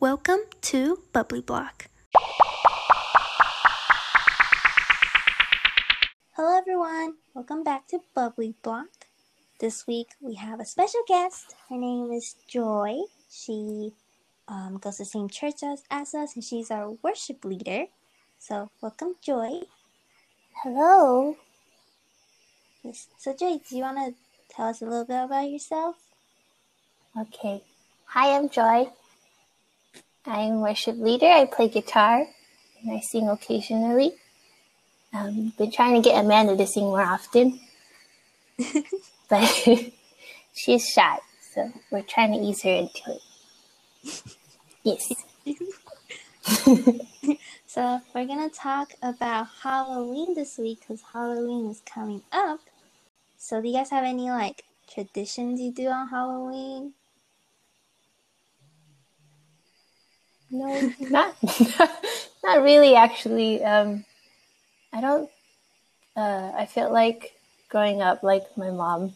Welcome to Bubbly Block. Hello, everyone. Welcome back to Bubbly Block. This week we have a special guest. Her name is Joy. She um, goes to the same church as, as us, and she's our worship leader. So, welcome, Joy. Hello. Yes. So, Joy, do you want to tell us a little bit about yourself? Okay. Hi, I'm Joy. I'm worship leader. I play guitar and I sing occasionally. Um, been trying to get Amanda to sing more often, but she's shy, so we're trying to ease her into it. Yes. so we're gonna talk about Halloween this week because Halloween is coming up. So do you guys have any like traditions you do on Halloween? No, not not really. Actually, um, I don't. Uh, I feel like growing up, like my mom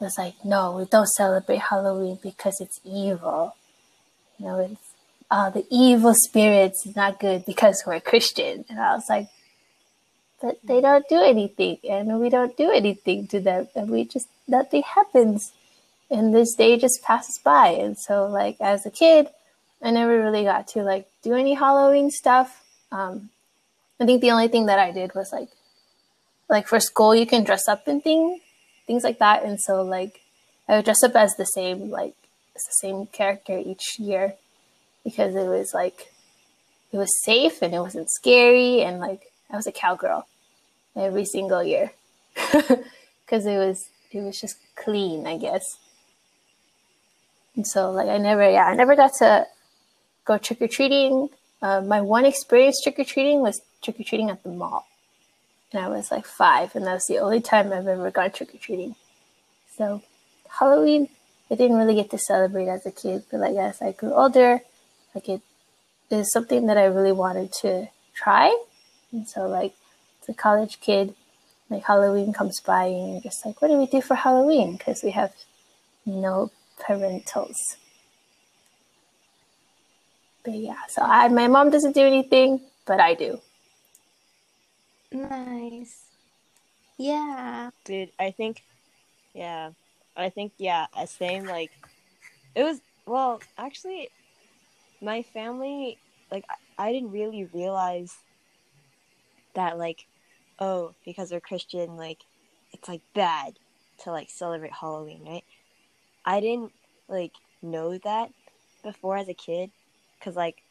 was like, "No, we don't celebrate Halloween because it's evil." You know, it's uh, the evil spirits is not good because we're Christian. And I was like, but they don't do anything, and we don't do anything to them, and we just nothing happens, and this day just passes by. And so, like as a kid, I never really got to like do any Halloween stuff. Um, I think the only thing that I did was like, like for school, you can dress up in thing, things like that. And so like, I would dress up as the same, like, the same character each year because it was like, it was safe and it wasn't scary. And like, I was a cowgirl every single year because it was, it was just clean, I guess. And so like, I never, yeah, I never got to go trick or treating. Uh, my one experience trick or treating was trick or treating at the mall. And I was like five, and that was the only time I've ever gone trick or treating. So, Halloween, I didn't really get to celebrate as a kid, but like as I grew older, like it is something that I really wanted to try. And so, like, as a college kid, like Halloween comes by, and you're just like, what do we do for Halloween? Because we have no parentals. But yeah, so I, my mom doesn't do anything, but I do. Nice. Yeah. Dude, I think, yeah, I think, yeah, uh, same, like, it was, well, actually, my family, like, I, I didn't really realize that, like, oh, because they're Christian, like, it's, like, bad to, like, celebrate Halloween, right? I didn't, like, know that before as a kid because like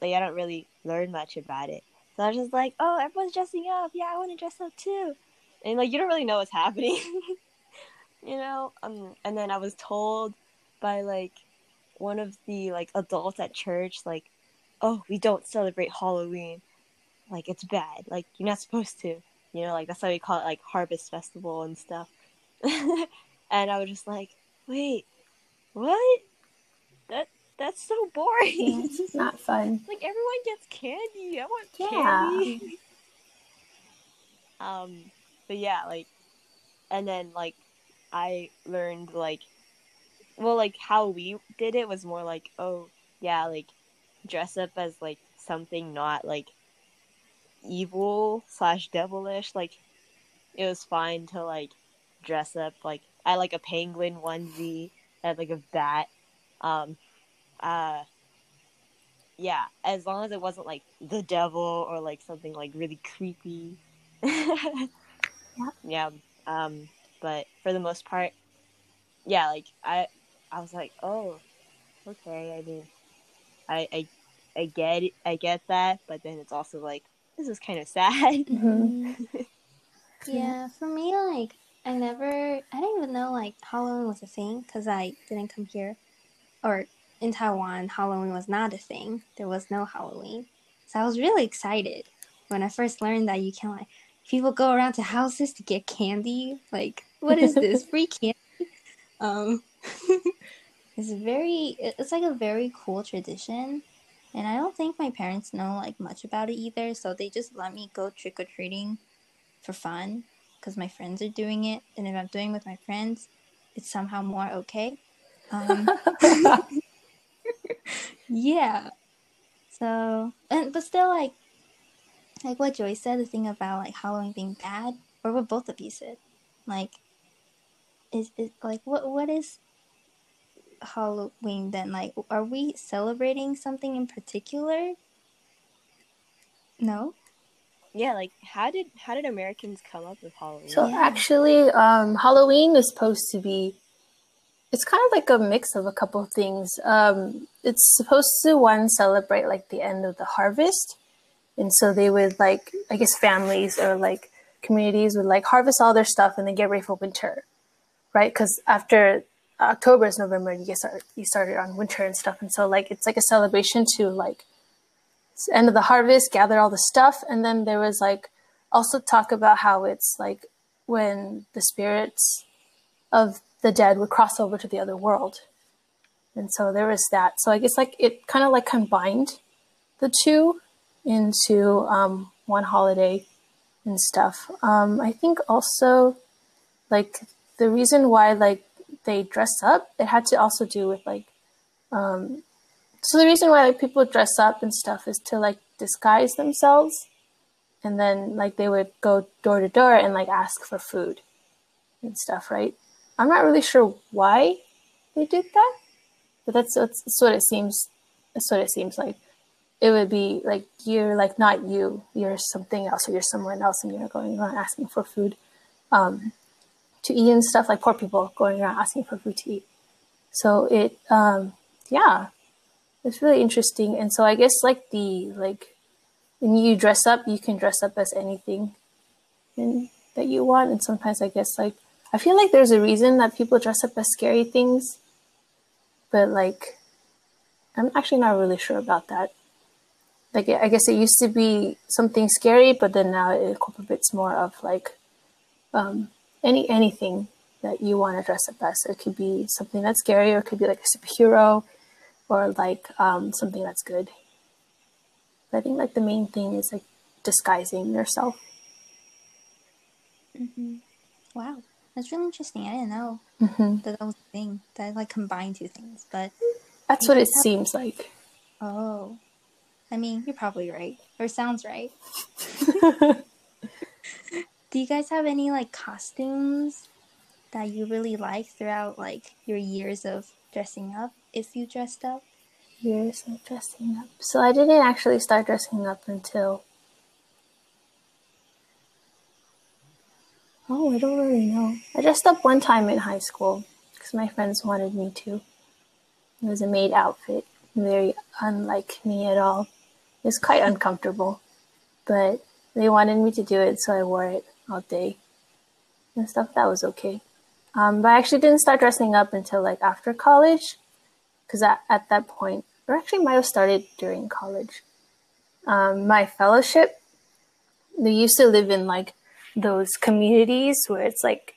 like I don't really learn much about it. So I was just like, oh, everyone's dressing up. Yeah, I want to dress up too. And like you don't really know what's happening, you know. Um, and then I was told by like one of the like adults at church, like, oh, we don't celebrate Halloween. Like it's bad. Like you're not supposed to. You know, like that's why we call it like Harvest Festival and stuff. and I was just like, wait, what? That that's so boring. Yeah, it's not fun. like everyone gets candy. I want candy. Um, but yeah, like, and then like, I learned like, well, like how we did it was more like, oh yeah, like, dress up as like something not like evil slash devilish. Like, it was fine to like dress up like I like a penguin onesie. I had like a bat. Um, uh yeah as long as it wasn't like the devil or like something like really creepy yeah. yeah um but for the most part yeah like i i was like oh okay i mean i i i get it i get that but then it's also like this is kind of sad mm-hmm. yeah for me like i never i didn't even know like halloween was a thing because i didn't come here or in Taiwan, Halloween was not a thing. There was no Halloween. So I was really excited when I first learned that you can like people go around to houses to get candy. Like, what is this? Free candy? Um it's very it's like a very cool tradition. And I don't think my parents know like much about it either, so they just let me go trick or treating for fun because my friends are doing it, and if I'm doing it with my friends, it's somehow more okay. Um, yeah. So, and but still, like, like what Joy said, the thing about like Halloween being bad, or what both of you said, like, is it like what what is Halloween then? Like, are we celebrating something in particular? No. Yeah, like how did how did Americans come up with Halloween? So Yeah. actually, um, Halloween is supposed to be. It's kind of like a mix of a couple of things. Um, it's supposed to one celebrate like the end of the harvest, and so they would like I guess families or like communities would like harvest all their stuff and then get ready for winter, right? Because after October is November, you get start you started on winter and stuff, and so like it's like a celebration to like end of the harvest, gather all the stuff, and then there was like also talk about how it's like when the spirits of the dead would cross over to the other world. And so there was that. So I guess like it kind of like combined the two into um, one holiday and stuff. Um, I think also like the reason why like they dress up, it had to also do with like um, so the reason why like people dress up and stuff is to like disguise themselves and then like they would go door to door and like ask for food and stuff, right? I'm not really sure why they did that, but that's that's, what it seems. That's what it seems like. It would be like you're like not you, you're something else, or you're someone else, and you're going around asking for food um, to eat and stuff. Like poor people going around asking for food to eat. So it, um, yeah, it's really interesting. And so I guess like the like when you dress up, you can dress up as anything and that you want. And sometimes I guess like I feel like there's a reason that people dress up as scary things, but like I'm actually not really sure about that. Like I guess it used to be something scary, but then now it incorporates more of like um, any anything that you want to dress up as. It could be something that's scary, or it could be like a superhero, or like um, something that's good. But I think like the main thing is like disguising yourself. Mm-hmm. Wow, that's really interesting. I didn't know hmm that that was a thing that like combined two things. But That's what it have- seems like. oh, I mean, you're probably right, or sounds right. Do you guys have any like costumes that you really like throughout like your years of dressing up? If you dressed up, Years of dressing up. So I didn't actually start dressing up until. Oh, I don't really know. I dressed up one time in high school because my friends wanted me to. It was a maid outfit, very unlike me at all. It was quite uncomfortable, but they wanted me to do it, so I wore it all day and stuff. That was okay. Um, but I actually didn't start dressing up until like after college because at, at that point, or actually might have started during college. Um, my fellowship, they used to live in like those communities where it's like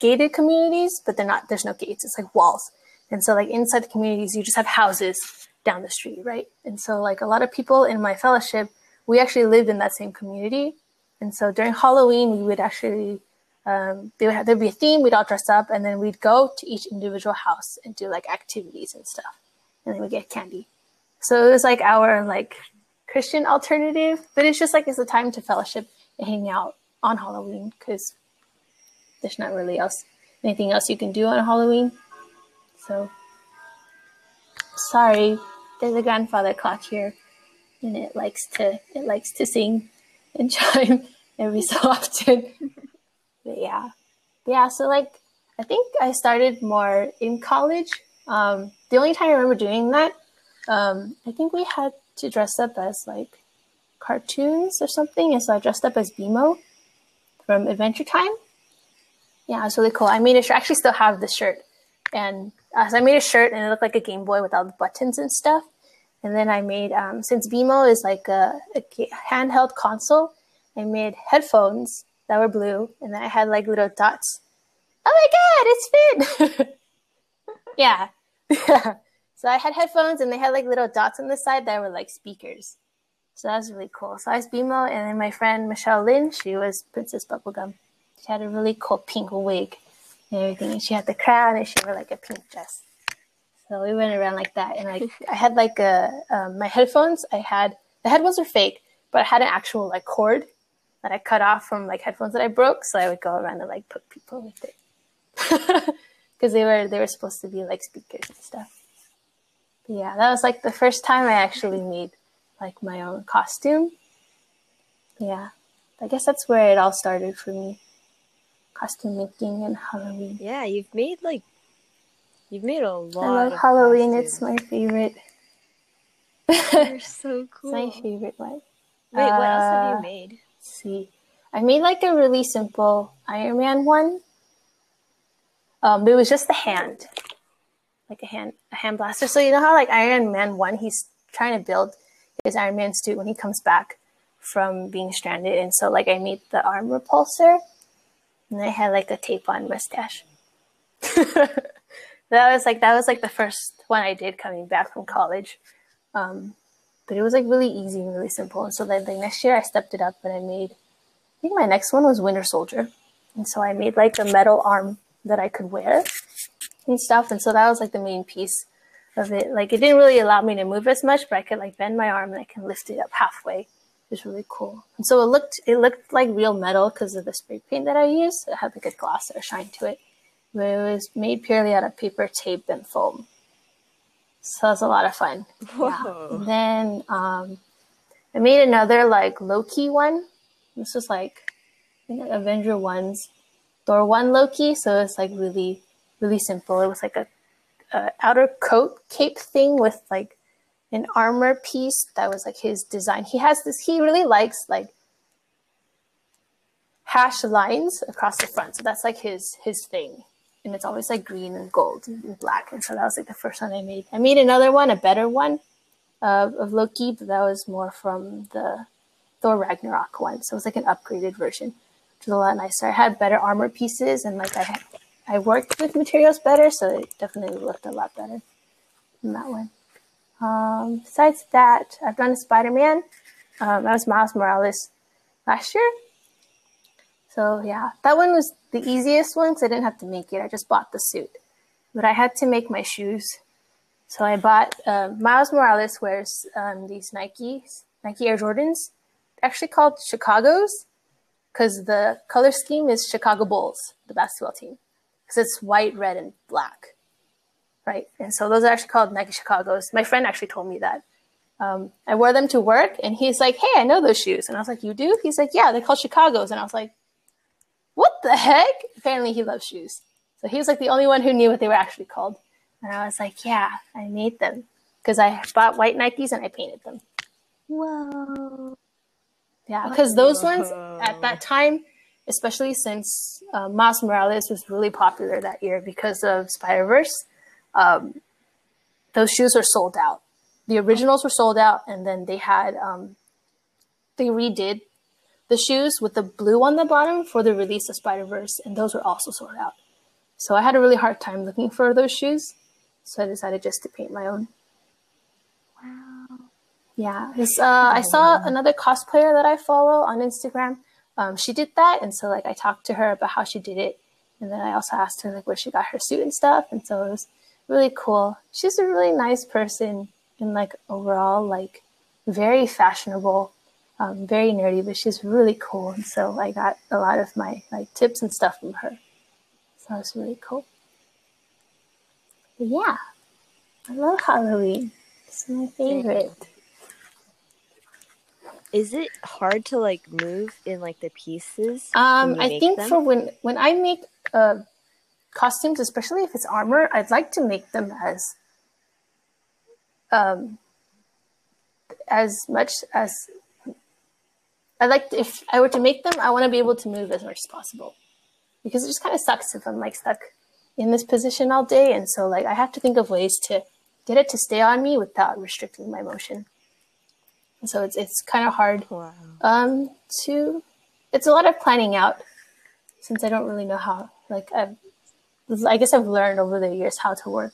gated communities, but they're not. There's no gates. It's like walls, and so like inside the communities, you just have houses down the street, right? And so like a lot of people in my fellowship, we actually lived in that same community, and so during Halloween, we would actually um, they would have, there'd be a theme. We'd all dress up, and then we'd go to each individual house and do like activities and stuff, and then we get candy. So it was like our like Christian alternative, but it's just like it's a time to fellowship and hang out on Halloween because there's not really else anything else you can do on Halloween. So sorry, there's a grandfather clock here, and it likes to it likes to sing and chime every so often. But yeah, yeah. So like, I think I started more in college. Um, the only time I remember doing that, um, I think we had to dress up as like cartoons or something, and so I dressed up as BMO from Adventure Time. Yeah, it was really cool. I made a shirt. I actually still have the shirt, and uh, so I made a shirt, and it looked like a Game Boy with all the buttons and stuff. And then I made, um, since BMO is like a, a handheld console, I made headphones that were blue, and then I had like little dots. Oh my god, it's Finn! yeah. So I had headphones, and they had like little dots on the side that were like speakers. So that was really cool. So I was BMO, and then my friend Michelle Lynn, she was Princess Bubblegum. She had a really cool pink wig and everything, and she had the crown, and she wore like a pink dress. So we went around like that, and like I had like a um, my headphones. I had the headphones are fake, but I had an actual like cord that I cut off from like headphones that I broke. So I would go around and like put people with it because they were they were supposed to be like speakers and stuff. But yeah, that was like the first time I actually made like my own costume. Yeah, I guess that's where it all started for me. Costume making and Halloween. Yeah, you've made like you've made a lot. I love of Halloween. costumes. It's my favorite. They're so cool. It's my favorite one. Wait, what else have Uh, you made? Let's see. I made like a really simple Iron Man one. Um, it was just the hand, like a hand, a hand blaster. So you know how like Iron Man one, he's trying to build his Iron Man suit when he comes back from being stranded, and so like I made the arm repulsor, and I had like a tape on mustache. that was like that was like the first one I did coming back from college. Um, but it was like really easy and really simple. And so then like next year I stepped it up and I made I think my next one was Winter Soldier. And so I made like a metal arm that I could wear and stuff. And so that was like the main piece of it. Like it didn't really allow me to move as much, but I could like bend my arm and I can lift it up halfway. It was really cool. And so it looked it looked like real metal because of the spray paint that I used. It had like a gloss or shine to it. But it was made purely out of paper, tape, and foam. So it was a lot of fun. Yeah. Then um, I made another like Loki one. This was like I think Avenger one's Thor one Loki. So it's like really really simple. It was like a, a outer coat cape thing with like an armor piece that was like his design. He has this. He really likes like hash lines across the front. So that's like his his thing. And it's always like green and gold and black. And so that was like the first one I made. I made another one, a better one uh, of Loki, but that was more from the Thor Ragnarok one. So it was like an upgraded version, which was a lot nicer. I had better armor pieces and like I I worked with materials better, so it definitely looked a lot better in that one. Um, besides that, I've done a Spider Man. Um, that was Miles Morales last year. So yeah, that one was the easiest one because I didn't have to make it. I just bought the suit, but I had to make my shoes. So I bought um, Miles Morales wears um, these Nikes, Nike Air Jordans, actually called Chicago's, because the color scheme is Chicago Bulls, the basketball team, because it's white, red, and black, right? And so those are actually called Nike Chicago's. My friend actually told me that. Um, I wore them to work, and he's like, "Hey, I know those shoes," and I was like, "You do?" He's like, "Yeah, they're called Chicago's," and I was like, "What the heck?" Apparently, he loves shoes, so he was like the only one who knew what they were actually called. And I was like, "Yeah, I made them because I bought white Nikes and I painted them." Whoa. Yeah, because those ones at that time, especially since uh, Miles Morales was really popular that year because of Spider Verse, um, those shoes are sold out. The originals were sold out, and then they had um, they redid the shoes with the blue on the bottom for the release of Spider Verse, and those were also sold out. So I had a really hard time looking for those shoes, so I decided just to paint my own. Wow. Yeah, this, uh, I saw another cosplayer that I follow on Instagram. Um, she did that, and so like I talked to her about how she did it, and then I also asked her like where she got her suit and stuff, and so it was really cool. She's a really nice person, and like overall like very fashionable, um, very nerdy, but she's really cool, and so I got a lot of my like tips and stuff from her. So it's really cool. But yeah, I love Halloween. It's my favorite. Is it hard to like move in like the pieces? Um, I think them? for when when I make uh, costumes, especially if it's armor, I'd like to make them as um, as much as I like. To, if I were to make them, I want to be able to move as much as possible because it just kind of sucks if I'm like stuck in this position all day, and so like I have to think of ways to get it to stay on me without restricting my motion. So it's it's kind of hard Wow. um to it's a lot of planning out since i don't really know how like i've i guess i've learned over the years how to work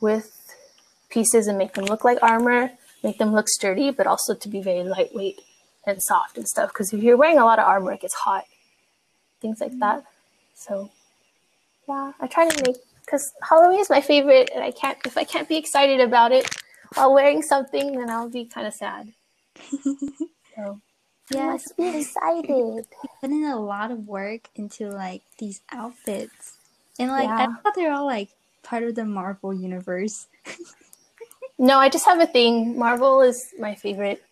with pieces and make them look like armor make them look sturdy but also to be very lightweight and soft and stuff because if you're wearing a lot of armor it gets hot things like that so yeah i try to make because Halloween is my favorite, and I can't if I can't be excited about it while wearing something, then I'll be kind of sad. So Yeah, let's be excited. put in a lot of work into like these outfits, and like I thought they're all like part of the Marvel universe. No, I just have a thing. Marvel is my favorite,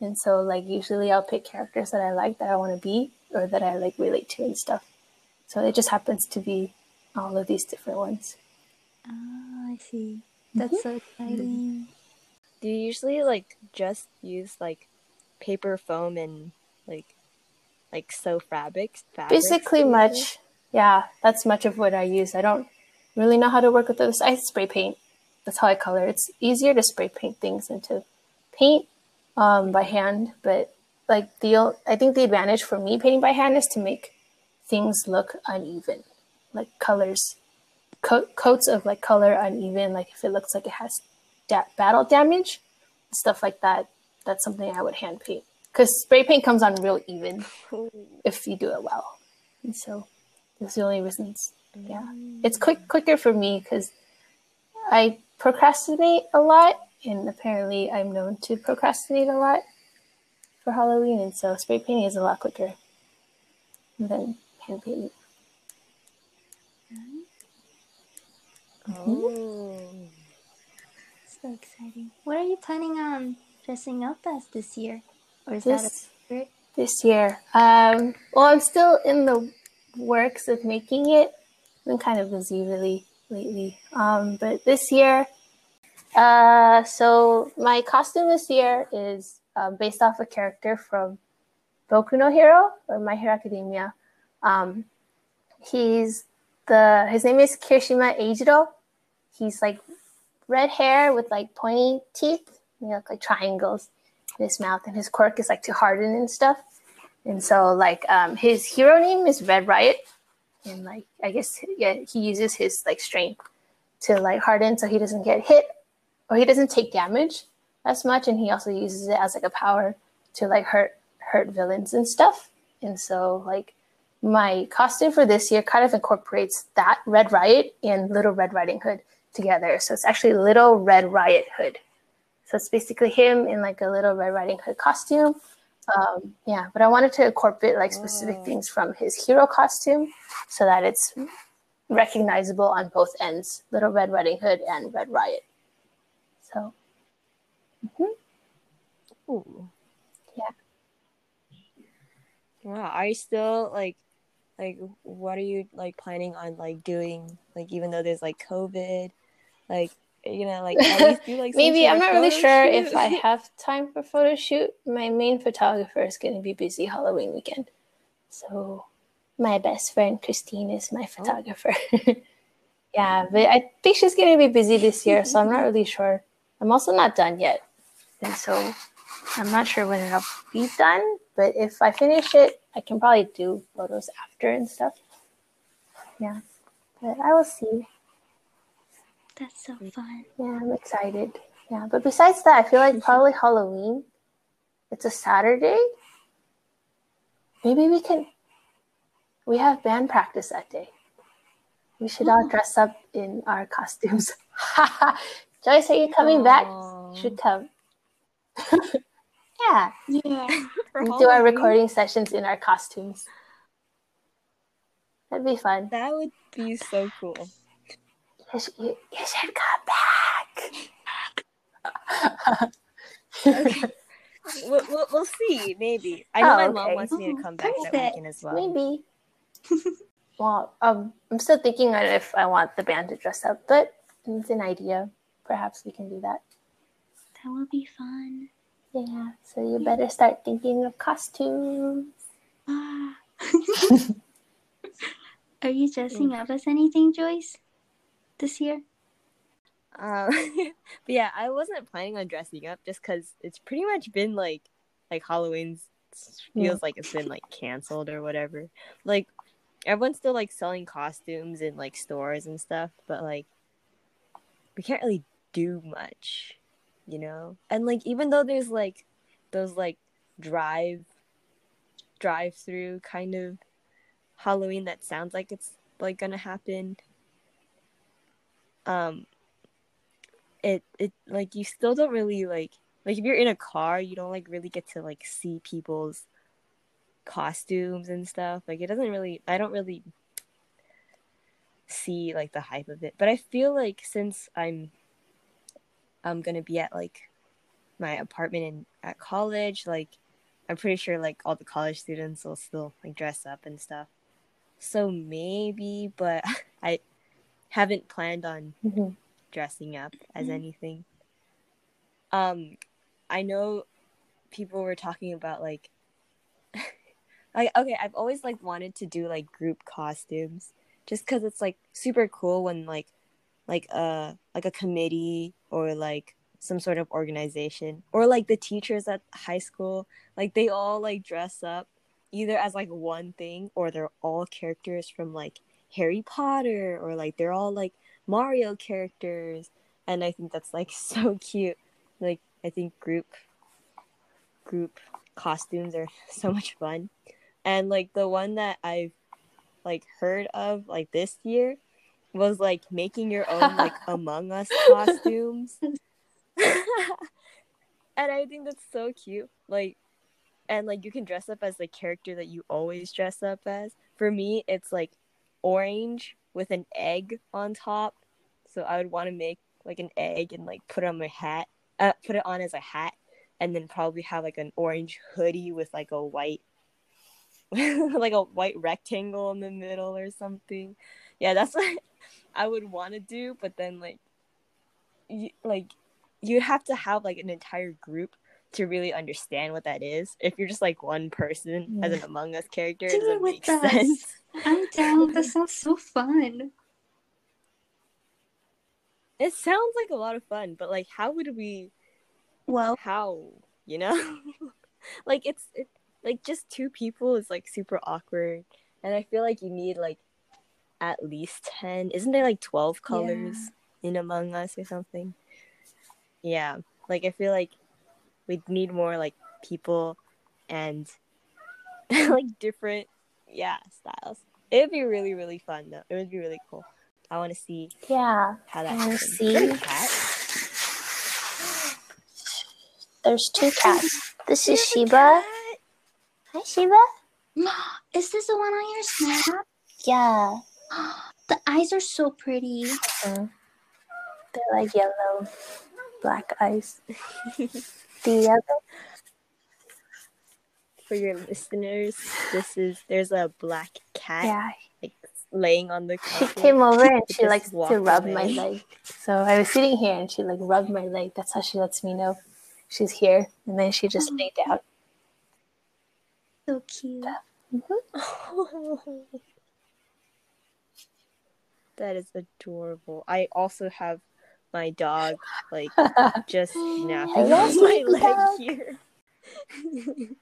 and so like usually I'll pick characters that I like that I want to be or that I like relate to and stuff. So it just happens to be all of these different ones. Oh, I see. That's mm-hmm. so exciting. Do you usually like just use like paper foam and like like sew fabrics? fabrics Basically, much. Yeah, that's much of what I use. I don't really know how to work with this. I spray paint. That's how I color. It's easier to spray paint things than to paint um, by hand. But like the, I think the advantage for me painting by hand is to make things look uneven, like colors, co- coats of like color uneven. Like if it looks like it has da- battle damage, stuff like that. That's something I would hand paint because spray paint comes on real even if you do it well. And so that's the only reasons. Yeah, mm. it's quick quicker for me because I procrastinate a lot, and apparently I'm known to procrastinate a lot for Halloween, and so spray painting is a lot quicker than hand painting. Mm. Mm-hmm. Oh. So exciting. What are you planning on dressing up as this year? Or is that a This secret? this year, um, well, I'm still in the works of making it. I've been kind of busy really lately, um, but this year, uh, so my costume this year is um, based off a character from Boku no Hero or My Hero Academia. Um, he's the his name is Kirishima Eijiro. He's like red hair with like pointy teeth. They look like triangles in his mouth, and his quirk is like to harden and stuff. And so like um, his hero name is Red Riot, and like I guess yeah he uses his like strength to like harden so he doesn't get hit or he doesn't take damage as much, and he also uses it as like a power to like hurt hurt villains and stuff. And so like my costume for this year kind of incorporates that Red Riot and Little Red Riding Hood together. So it's actually Little Red Riot Hood. So it's basically him in like a Little Red Riding Hood costume. Um, yeah, but I wanted to incorporate like specific Wow. things from his hero costume so that it's recognizable on both ends Little Red Riding Hood and Red Riot. So mm-hmm. Ooh. Yeah. Wow. Are you still like like what are you like planning on like doing like even though there's like COVID? Like you know, like do like maybe I'm not really sure if? I have time for photo shoot. My main photographer is going to be busy Halloween weekend. So my best friend Christine is my oh. photographer. yeah, but I think she's going to be busy this year, so I'm not really sure. I'm also not done yet. And so I'm not sure when it'll be done, but if I finish it, I can probably do photos after and stuff. Yeah. But I will see. That's so fun. Yeah, I'm excited. Yeah, but besides that, I feel like probably Halloween. It's a Saturday. Maybe we can. We have band practice that day. We should all Oh. dress up in our costumes. Joyce, are you coming back? You should come. yeah, Yeah. We do our recording sessions in our costumes. That'd be fun. That would be so cool. You should, you, you should come back. We'll, we'll, we'll see, maybe. I know Oh, my okay. mom wants me to Oh, come back that weekend as well. Maybe. well, um, I'm still thinking on if I want the band to dress up, but it's an idea. Perhaps we can do that. That will be fun. Yeah. So you better start thinking of costumes. Ah. Are you dressing up as anything, Joyce? This year? Um, but yeah, I wasn't planning on dressing up just because it's pretty much been like like Halloween's feels like it's been like canceled or whatever. Like everyone's still like selling costumes in like stores and stuff, but like we can't really do much, you know. And like even though there's like those like drive drive through kind of Halloween that sounds like it's like gonna happen. Um it it like you still don't really like like if you're in a car you don't like really get to like see people's costumes and stuff. Like it doesn't really i don't really see like the hype of it. But i feel like since i'm i'm gonna be at like my apartment in at college like i'm pretty sure like all the college students will still like dress up and stuff. So maybe but i haven't planned on Mm-hmm. dressing up as Mhm. anything. Um, I know people were talking about like, like okay, I've always like wanted to do like group costumes, just because it's like super cool when like, like a like a committee or like some sort of organization or like the teachers at high school, like they all like dress up either as like one thing or they're all characters from like Harry Potter or like they're all like Mario characters and I think that's like so cute. Like I think group group costumes are so much fun. And like the one that I've like heard of like this year was like making your own like Among Us costumes. and I think that's so cute. Like and like you can dress up as the character that you always dress up as. For me, it's like orange with an egg on top. So I would want to make like an egg and like put it on my hat, uh, put it on as a hat, and then probably have like an orange hoodie with like a white, like a white rectangle in the middle or something. Yeah, that's what I would want to do. But then like, you, like you'd have to have like an entire group to really understand what that is. If you're just like one person as an Among Us character, it Do it doesn't with make us. I'm down. That sounds so fun. It sounds like a lot of fun, but like, how would we? Well, How you know? like it's it, like just two people is like super awkward, and I feel like you need like at least ten. Isn't there like twelve colors in Among Us or something? Yeah, like I feel like we'd need more like people and like different yeah styles. It would be really really fun though. It would be really cool. I want to see Yeah. how that I wanna see. Is that a cat? There's two cats. This is There's a Sheba. Hi, Sheba. is this the one on your snap? Yeah. The eyes are so pretty. Mhm. They're like yellow, black eyes. the other. For your listeners, this is there's a black cat Yeah. like laying on the She came over and she likes to rub my leg. So I was sitting here and she like rubbed my leg. That's how she lets me know she's here. And then she just oh. laid down. So cute. Mm-hmm. that is adorable. I also have my dog like just napping on my leg dog. here.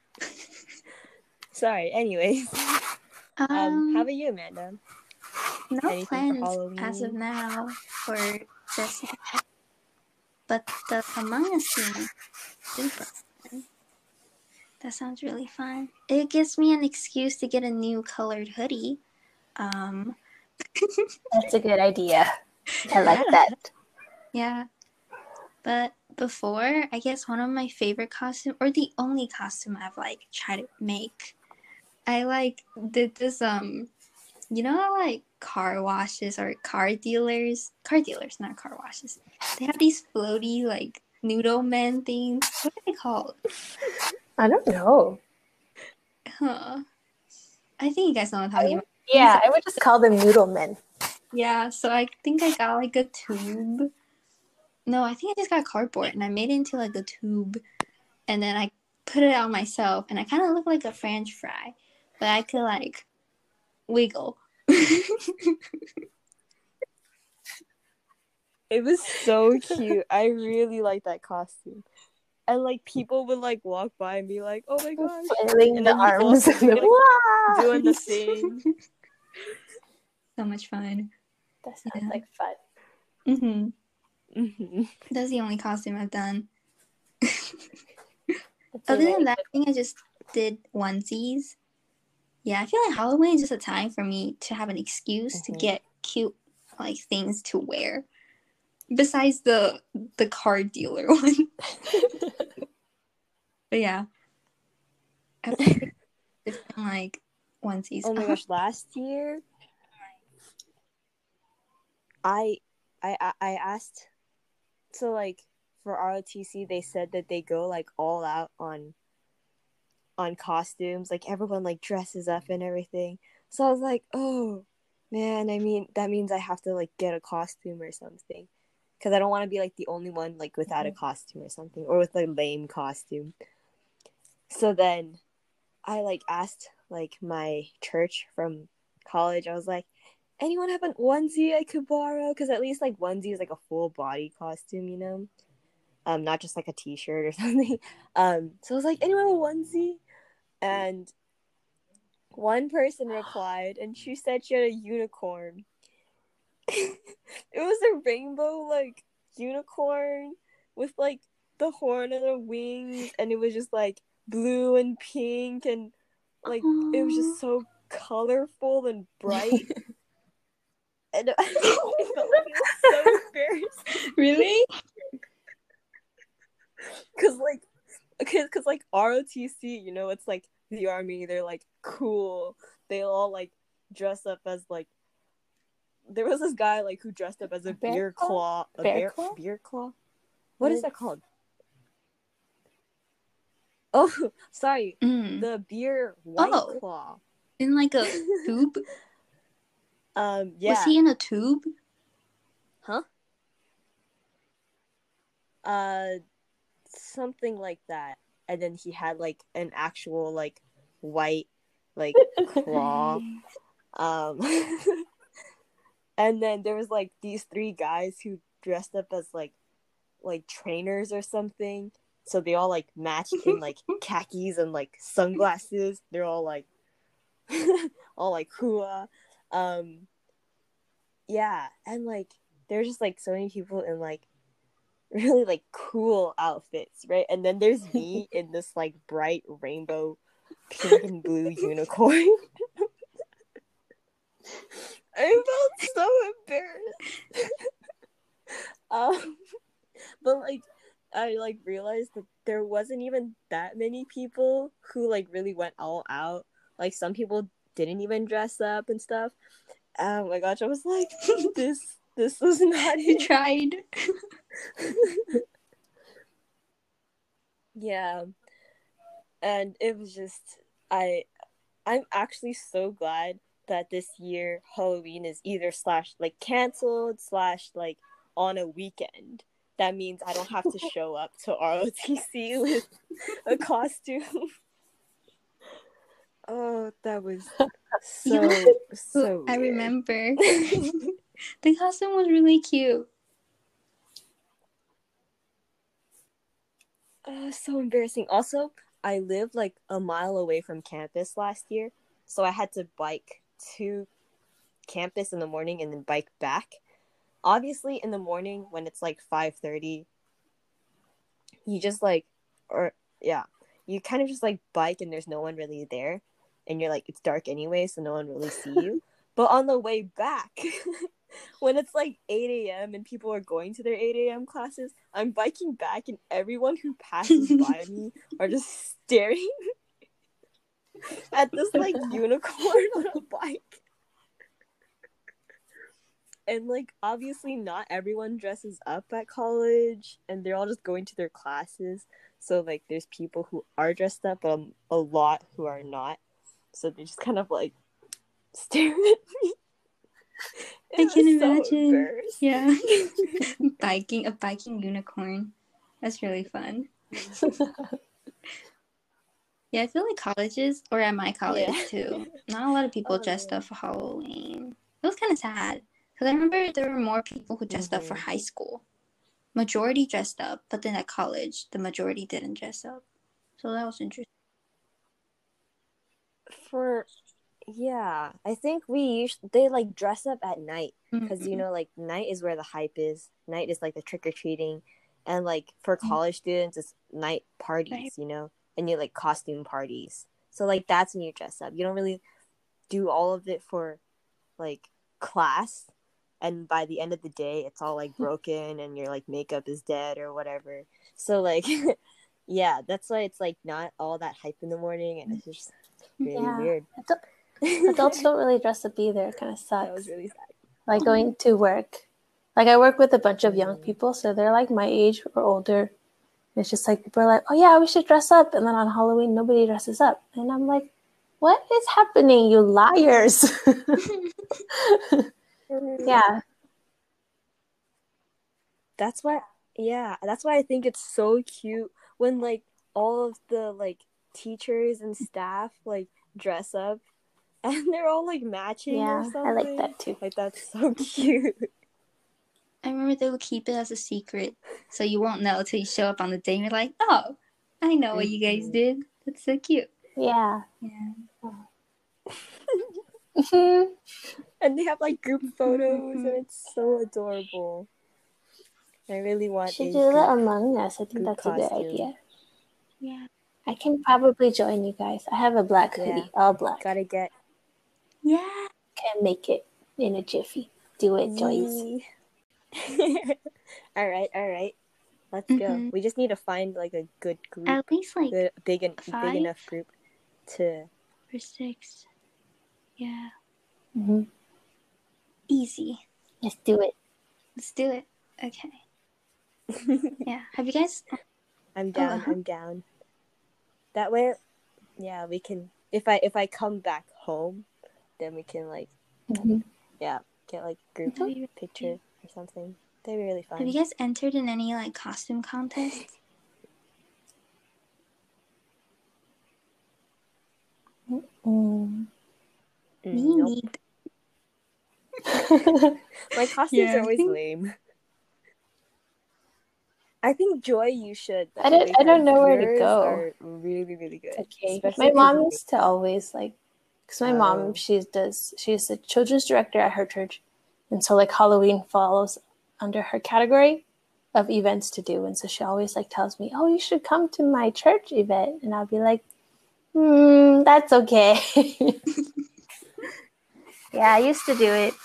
Sorry. Anyways, Um, um, how about you, Amanda? no anything plans as of now for dressing up. But the Among Us thing, super fun. That sounds really fun. It gives me an excuse to get a new colored hoodie. Um, That's a good idea. I like that. Yeah. But before, I guess one of my favorite costume or the only costume I've like tried to make. I like did this um you know how like car washes or car dealers car dealers, not car washes. They have these floaty like noodle men things. What are they called? I don't know. Huh. I think you guys know what I'm talking about. Yeah, I would just call them noodle men. Yeah, so I think I got like a tube. No, I think I just got cardboard and I made it into like a tube and then I put it on myself and I kind of look like a french fry, but I could like wiggle. It was so cute. I really like that costume. And like people would like walk by and be like, "Oh my gosh!" Flailing And the then arms up and and the you're, wow. Doing the thing. so much fun. That sounds Yeah. like fun. hmm Mhm. That's the only costume I've done. Other than that, I think I just did onesies. Yeah, I feel like Halloween is just a time for me to have an excuse to Mhm. get cute like things to wear. besides the the car dealer one. but yeah, it's been like onesies. Oh my gosh, last year I I I- I asked so like for ROTC they said that they go like all out on on costumes, like everyone like dresses up mm-hmm. and everything. So I was like, "Oh, man, I mean that means I have to like get a costume or something." Cuz I don't want to be like the only one like without a mm-hmm. costume or something or with a lame costume. So then I like asked like my church from college. I was like, anyone have an onesie I could borrow? Because at least like onesie is like a full body costume, you know, um, not just like a t-shirt or something. Um, so I was like, anyone with a onesie? And one person replied, and she said she had a unicorn. it was a rainbow like unicorn with like the horn and the wings, and it was just like blue and pink and like it was just so colorful and bright. and I felt like it was so embarrassing really? Because like because cause, like ROTC, you know, it's like the army. They're like cool. They all like dress up as like. There was this guy like who dressed up as a, A bear beer claw? claw. A Bear bear claw? Beer claw. What is What? that called? Oh, sorry. Mm. The beer white Oh. claw. In like a tube? Um. Yeah. Was he in a tube? Huh? Uh, something like that. And then he had like an actual like white like claw. Um, and then there was like these three guys who dressed up as like like trainers or something. So they all like matched in like khakis and like sunglasses. They're all like all like hua. Um, yeah, and like there's just like so many people in like really like cool outfits, right? And then there's me in this like bright rainbow pink and blue unicorn. I felt so embarrassed. um, but like I like realized that there wasn't even that many people who like really went all out. Like some people didn't even dress up and stuff. Oh my gosh, I was like, this this was not it. tried. yeah and it was just i i'm actually so glad that this year halloween is either slash like canceled slash like on a weekend that means i don't have to show up to rotc with a costume oh that was so so I weird. remember. The costume was really cute. Uh, so embarrassing. Also, I lived like a mile away from campus last year, so I had to bike to campus in the morning and then bike back. Obviously, in the morning when it's like five thirty, you just like, or yeah, you kind of just like bike and there's no one really there, and you're like it's dark anyway, so no one really see you. but on the way back. When it's like 8 a.m. and people are going to their 8 a.m. classes, I'm biking back, and everyone who passes by me are just staring at this like unicorn on a bike. And like obviously not everyone dresses up at college and they're all just going to their classes. So like there's people who are dressed up, but um, a lot who are not. So they just kind of like stare at me. I can was so imagine. Yeah. biking a biking unicorn. That's really fun. Yeah, I feel like colleges, or at my college Yeah. too, not a lot of people Oh, dressed up for Halloween. It was kind of sad because I remember there were more people who dressed up for Mhm. high school. Majority dressed up, but then at college, the majority didn't dress up. So that was interesting. For yeah, I think we usually they like dress up at night because Mm-hmm. you know like night is where the hype is. Night is like the trick or treating, and like for college students it's night parties, Right. you know, and you like costume parties. So like that's when you dress up. You don't really do all of it for like class, and by the end of the day it's all like broken and your like makeup is dead or whatever so like yeah that's why it's like not all that hype in the morning and it's just really Yeah. weird Adults don't really dress up either. It kind of sucks. that was really sad like going to work. Like I work with a bunch of young mm. people, so they're like my age or older. And It's just like people are like, "Oh yeah, we should dress up," and then on Halloween nobody dresses up, and I'm like, "What is happening, you liars?" yeah, that's why yeah that's why i think it's so cute when like all of the like teachers and staff like dress up and they're all like matching or yeah, something I like that too. like that's so cute I remember they would keep it as a secret, so you won't know until you show up on the day and you're like, oh, I know what you guys Mhm. did. That's so cute. Yeah. Yeah. And they have like group photos and it's so adorable i really want Should a do the group- Among Us. I think group that's a good idea. Yeah. I can probably join you guys. I have a black Yeah. hoodie, all black. gotta get Yeah. Can make it in a jiffy. Do it, Joyce. All right all right let's go Mhm. we just need to find like a good group At least like good, big five? big enough group to for six. Yeah. hmm Easy. Let's do it. Let's do it. Okay. Yeah. Have you guys? I'm down. uh-huh. I'm down. That way, yeah, we can. If I if I come back home, then we can like hmm yeah get like a group That'd be really picture or something. That'd be really fun. Have you guys entered in any like costume contests? Mm. Me nope. neither. My costumes Yeah, are I always think- lame. I think Joy, you should. I don't- I don't know where to go. Are really, really good. okay. Especially My 'cause mom used to always like, because my Oh. mom she does she's the children's director at her church, and so like Halloween falls under her category of events to do, and so she always like tells me, "Oh, you should come to my church event," and I'll be like, "Hmm, that's okay." yeah, I used to do it.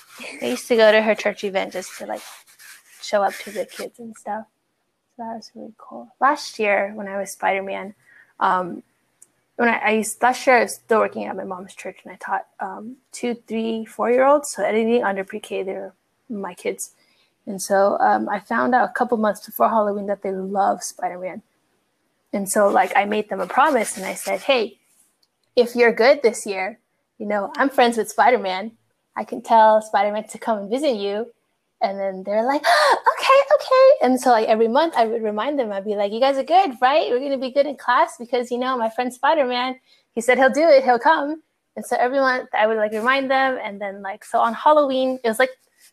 I used to go to her church event just to like show up to the kids and stuff. So that was really cool. Last year when I was Spider Man, um, when I, I last year I was still working at my mom's church and I taught um, two, three, four year olds. So anything under pre K, they're my kids. And so um, I found out a couple months before Halloween that they love Spider Man. And so like I made them a promise and I said, hey, if you're good this year, you know, I'm friends with Spider Man. I can tell Spider Man to come and visit you. And then they're like, okay, okay. And so like every month I would remind them, I'd be like, you guys are good, right? We're gonna be good in class because you know my friend Spider Man, he said he'll do it, he'll come. And so every month I would like remind them. And then like so on Halloween, it was like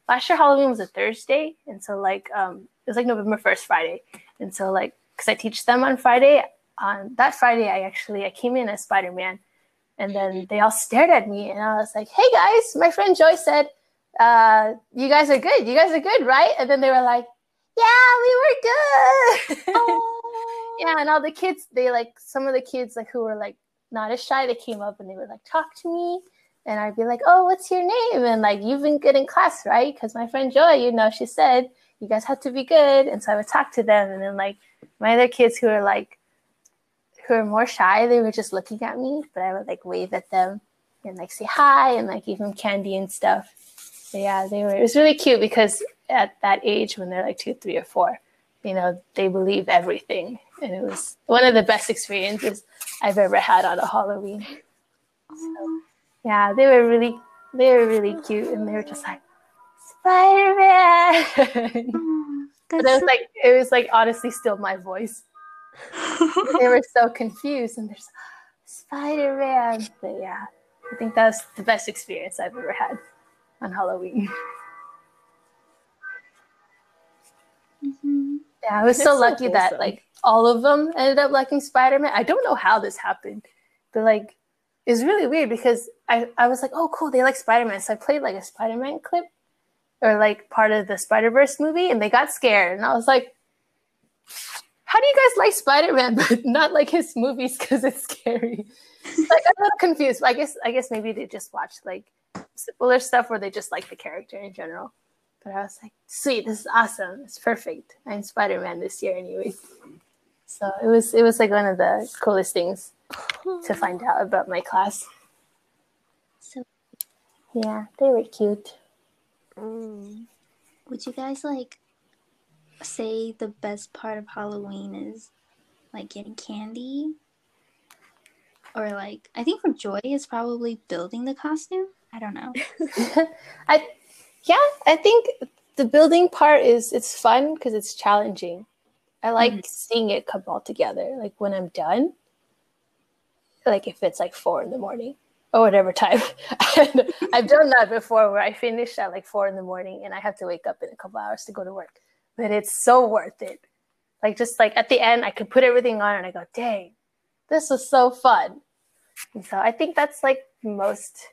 last year Halloween was a Thursday. And so like um it was like November 1st Friday. And so like because I teach them on Friday, on that Friday I actually I came in as Spider Man. And then they all stared at me and I was like, hey guys, my friend Joy said uh, you guys are good. You guys are good, right? And then they were like, yeah, we were good. Oh. yeah, and all the kids, they like some of the kids like who were like not as shy, they came up and they would like talk to me. And I'd be like, oh, what's your name? And like, you've been good in class, right? Because my friend Joy, you know, she said you guys have to be good. And so I would talk to them. And then like my other kids who are like, who are more shy, they were just looking at me, but I would like wave at them and like say hi and like give them candy and stuff. But yeah, they were. It was really cute because at that age, when they're like two, three, or four, you know, they believe everything, and it was one of the best experiences I've ever had on a Halloween. Oh. Yeah, they were really, they were really cute, and they were just like Spider Man. But it was like, it was like honestly still my voice. They were so confused, and there's Spider Man. But yeah, I think that was the best experience I've ever had on Halloween. Mhm. Yeah, I was so so lucky that like all of them ended up liking Spider Man. I don't know how this happened, but like it's really weird because I, I was like, oh cool, they like Spider Man. So I played like a Spider Man clip or like part of the Spider Verse movie, and they got scared, and I was like, how do you guys like Spider Man but not like his movies because it's scary? like I'm a little confused. But I guess I guess maybe they just watched like simpler stuff, where they just like the character in general. But I was like, sweet, this is awesome. It's perfect. I'm Spider Man this year, anyways. So it was it was like one of the coolest things to find out about my class. So, Yeah, they were cute. Mm. would you guys like say the best part of Halloween is like getting candy? Or like, I think for Joy, is probably building the costume. I don't know. I yeah, I think the building part is it's fun because it's challenging. I like Mhm. seeing it come all together. Like when I'm done, like if it's like four in the morning or whatever time. and I've done that before where I finish at like four in the morning and I have to wake up in a couple hours to go to work. But it's so worth it. Like just like at the end, I could put everything on and I go, dang, this was so fun. And so I think that's like most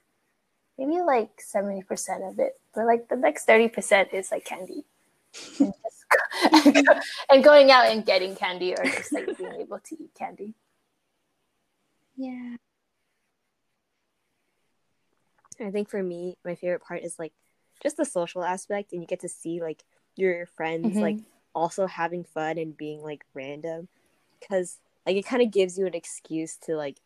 maybe like 70% of it but like the next 30% is like candy. And, just, and going out and getting candy or just like being able to eat candy. Yeah. I think for me, my favorite part is like just the social aspect, and you get to see like your friends Mhm. like also having fun and being like random, because like it kind of gives you an excuse to like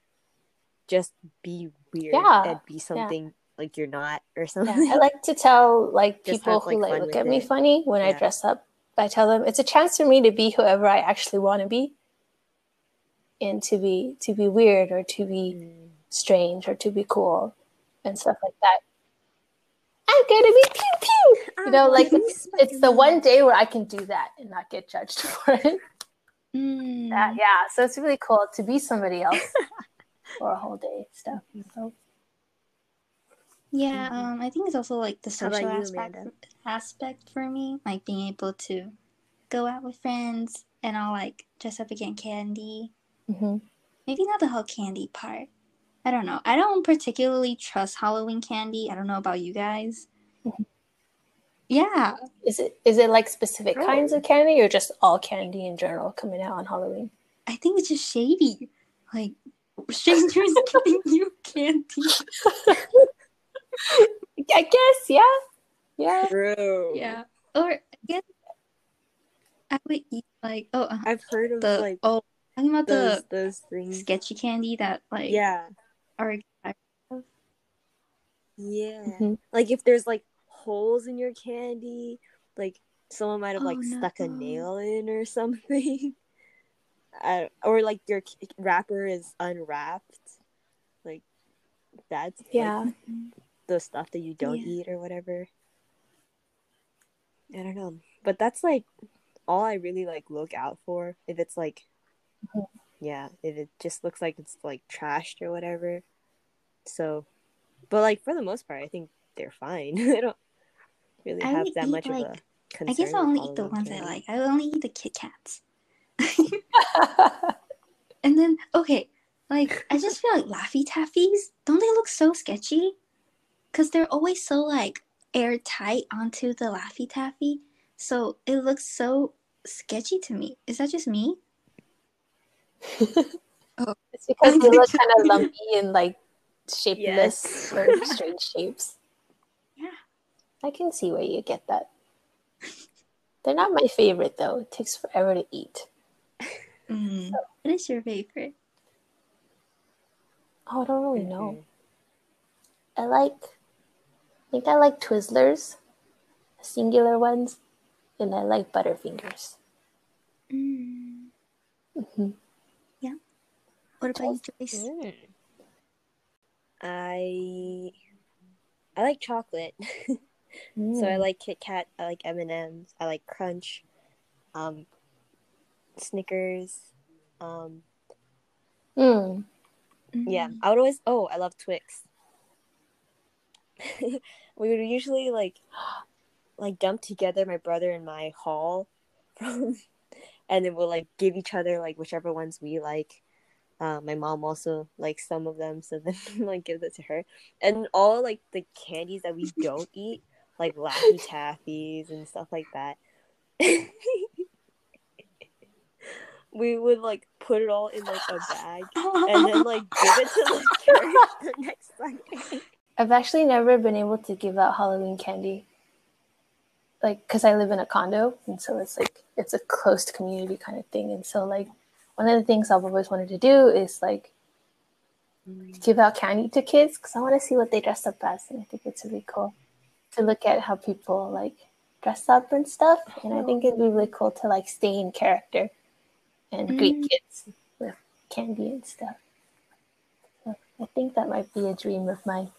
just be weird Yeah, and be something like you're not or something. yeah, i like to tell like Just people have, who like, look at me funny when i dress up. I tell them it's a chance for me to be whoever i actually want to be and to be to be weird or to be Mm. strange or to be cool and stuff like that. I'm gonna be pew pew! You know like it's, it's the one day where i can do that and not get judged for it. Mm. that yeah so it's really cool to be somebody else for a whole day stuff so Yeah, Mhm. um, I think it's also like the social you, aspect Amanda? aspect for me, like being able to go out with friends and I'll like dress up and get candy. mhm. Maybe not the whole candy part. I don't know. I don't particularly trust Halloween candy. I don't know about you guys. Mhm. Yeah, is it is it like specific Oh. kinds of candy or just all candy in general coming out on halloween I think it's just shady. Like strangers giving you candy. i guess yeah yeah True. Yeah. Or I guess I would eat like oh uh, I've heard of the like oh talking about those the those things. sketchy candy that like Yeah, are yeah. Mhm. Like if there's like holes in your candy, like someone might have Oh, like stuck a nail in or something. I, or like your wrapper is unwrapped. Like that's like, yeah the stuff that you don't Yeah. eat or whatever. I don't know. But that's like all I really like look out for. If it's like Mhm. yeah, if it just looks like it's like trashed or whatever. So but like for the most part I think they're fine. I don't really I have that much of a like- concern. I guess I only eat the ones I like. I only eat the Kit Kats. And then okay, like I just feel like Laffy Taffies, don't they look so sketchy? Cause they're always so like airtight onto the Laffy Taffy. So it looks so sketchy to me. Is that just me? it's because they look kind of lumpy and like shapeless Yes. or strange shapes Yeah. i can see where you get that they're not my favorite though it takes forever to eat Mm. What is your favorite? oh i don't really know I like, I think I like Twizzlers, singular ones, and I like Butterfingers. Mm. Mhm. What about you, Joyce? Mm. I I like chocolate. So I Mm. like Kit Kat. I like M and M's. I like Crunch, um, Snickers. Um, Mm. yeah, Mm. I would always. Oh, I love Twix. we would usually like, like dump together my brother and my haul, from, and then we'll like give each other like whichever ones we like. Uh, my mom also likes some of them, so then like gives it to her. And all like the candies that we don't eat, like Laffy Taffies and stuff like that. we would like put it all in like a bag and then like give it to the church the next Sunday. I've actually never been able to give out Halloween candy. like because I live in a condo, and so it's like it's a closed community kind of thing. And so like one of the things I've always wanted to do is like give out candy to kids because I want to see what they dress up as, and I think it's really cool to look at how people like dress up and stuff. And I think it'd be really cool to like stay in character and greet Mm. kids with candy and stuff. So I think that might be a dream of mine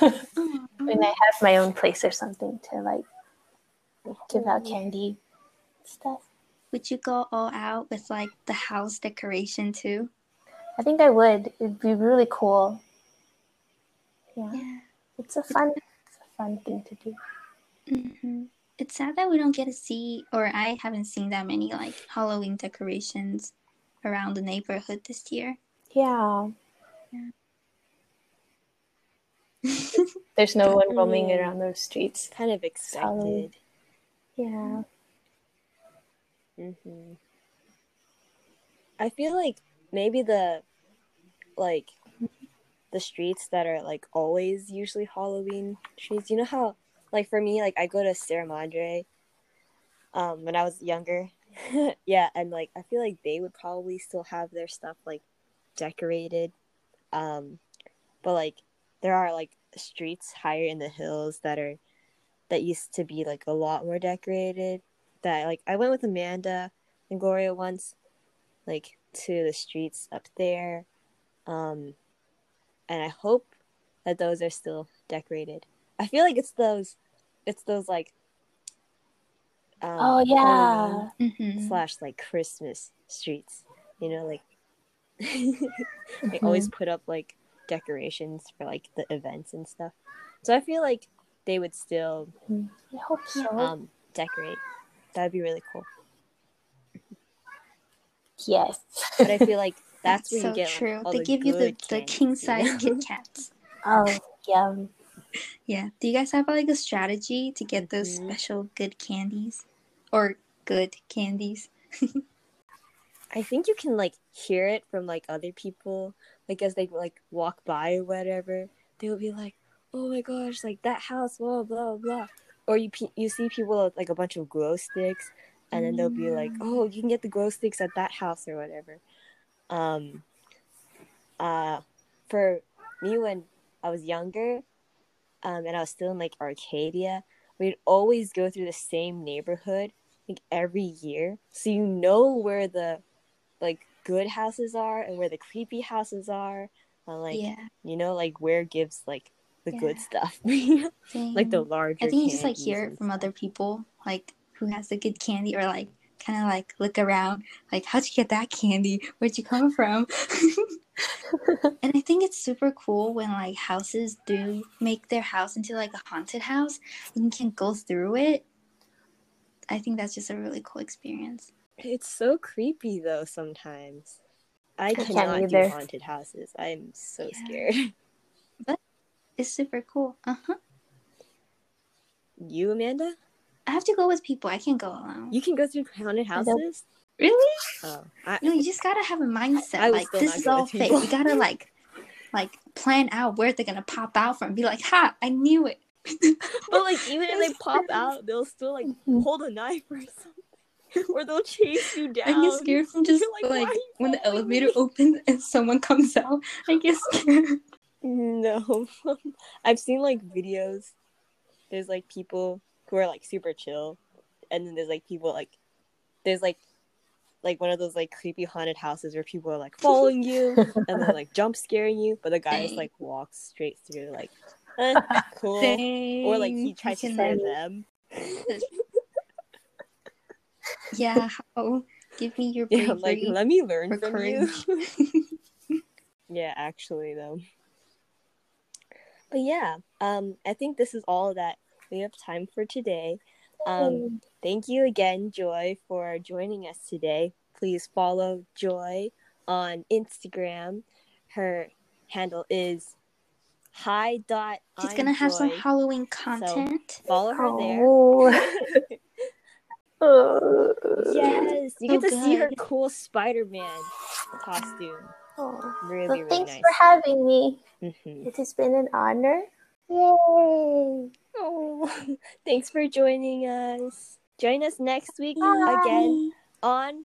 when I have my own place or something to like give out candy stuff. Would you go all out with like the house decoration too? I think I would. It'd be really cool. Yeah, Yeah. it's a fun, it's a fun thing to do. hmm It's sad that we don't get to see, or I haven't seen that many like Halloween decorations around the neighborhood this year. Yeah. There's no one roaming Mm. around those streets. Kind of expected. Yeah. hmm I feel like maybe the like the streets that are like always usually Halloween streets. You know how like for me like I go to Sierra Madre um when I was younger. yeah, and like I feel like they would probably still have their stuff like decorated. Um but like there are like streets higher in the hills that are that used to be like a lot more decorated that like I went with Amanda and Gloria once, like to the streets up there, um, and I hope that those are still decorated. I feel like it's those, it's those like, um, Oh yeah. hmm slash like Christmas streets. You know, like they always put up like decorations for like the events and stuff. So I feel like they would still I hope so. um decorate. That'd be really cool. yes. But I feel like that's, That's where so you get true. Like, all they the give you the, the king size know? Kit Kats. Oh yum. Yeah. Do you guys have like a strategy to get those Mhm. special good candies? Or good candies? I think you can like hear it from like other people, like as they like walk by or whatever. They'll be like, "Oh my gosh, like that house, blah blah blah," or you pe- you see people with like a bunch of glow sticks, and then they'll be like, Mm. "Oh, you can get the glow sticks at that house or whatever." Um, uh, for me when I was younger, um, and I was still in like Arcadia, we'd always go through the same neighborhood like every year, so you know where the like good houses are and where the creepy houses are. And, like yeah. you know, like where gives like the good stuff, like the larger. I think you just like hear it from other people, like who has the good candy, or like kind of like look around, like how'd you get that candy? Where'd you come from? and I think it's super cool when like houses do make their house into like a haunted house, and you can go through it. I think that's just a really cool experience. It's so creepy though. Sometimes I can't cannot do haunted houses. I'm so Yeah. scared. But it's super cool. Uh huh. You, Amanda, I have to go with people. I can't go alone. you can go through haunted houses. really? Oh, I, No, you just gotta have a mindset. I would like this is all fake. You gotta like, like plan out where they're gonna pop out from. Be like, ha! I knew it. but like even if they pop out, they'll still like Mhm. hold a knife or something, or they'll chase you down. I get scared from just You're like, like, "Why are you when the elevator me?" opens and someone comes out. I get scared. No, I've seen like videos. There's like people who are like super chill, and then there's like people like there's like like one of those like creepy haunted houses where people are like following you and then like jump scaring you, but the guy just like walks straight through like eh, cool, or like he tries to scare them. Yeah, how? Give me your Yeah, bravery. Like let me learn from you. yeah, actually though. But yeah, um, I think this is all that we have time for today. Um, thank you again, Joy, for joining us today. Please follow Joy on Instagram. Her handle is hi dot. She's gonna have some Halloween content. Follow her Oh. Oh. there. Yes, you get So to see her cool Spider-Man costume. Oh. Really, Well, really thanks nice. for having me. Mhm. It has been an honor. Yay! Oh, thanks for joining us. Join us next week Bye. again on